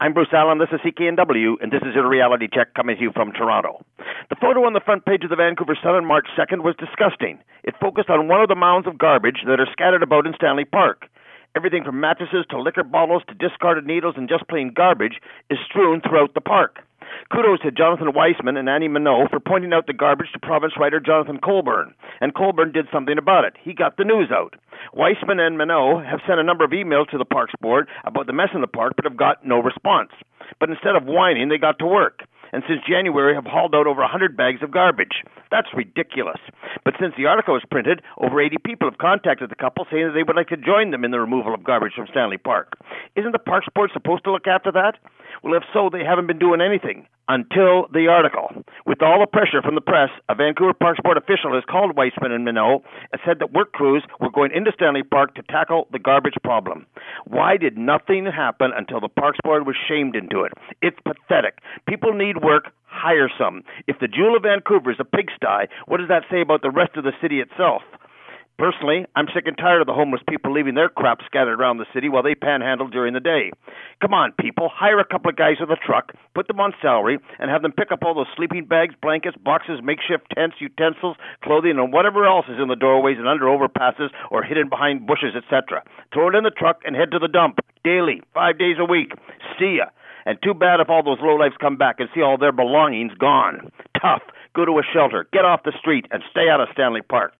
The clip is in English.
I'm Bruce Allen. This is CKNW, and this is your reality check coming to you from Toronto. The photo on the front page of the Vancouver Sun on March 2nd was disgusting. It focused on one of the mounds of garbage that are scattered about in Stanley Park. Everything from mattresses to liquor bottles to discarded needles and just plain garbage is strewn throughout the park. Kudos to Jonathan Weisman and Annie Minot for pointing out the garbage to province writer Jonathan Colburn, and Colburn did something about it. He got the news out. Weisman and Minot have sent a number of emails to the Parks Board about the mess in the park, but have got no response. But instead of whining, they got to work and since January have hauled out over 100 bags of garbage. That's ridiculous. But since the article was printed, over 80 people have contacted the couple saying that they would like to join them in the removal of garbage from Stanley Park. Isn't the Parks Board supposed to look after that? Well, if so, they haven't been doing anything until the article. With all the pressure from the press, a Vancouver Parks Board official has called Weisman and Minot and said that work crews were going into Stanley Park to tackle the garbage problem. Why did nothing happen until the Parks Board was shamed into it? It's pathetic. People need work. Hire some. If the jewel of Vancouver is a pigsty, what does that say about the rest of the city itself? Personally, I'm sick and tired of the homeless people leaving their crap scattered around the city while they panhandle during the day. Come on, people, hire a couple of guys with a truck, put them on salary, and have them pick up all those sleeping bags, blankets, boxes, makeshift tents, utensils, clothing, and whatever else is in the doorways and under overpasses or hidden behind bushes, etc. Throw it in the truck and head to the dump daily, five days a week. See ya. And too bad if all those lowlifes come back and see all their belongings gone. Tough. Go to a shelter. Get off the street and stay out of Stanley Park.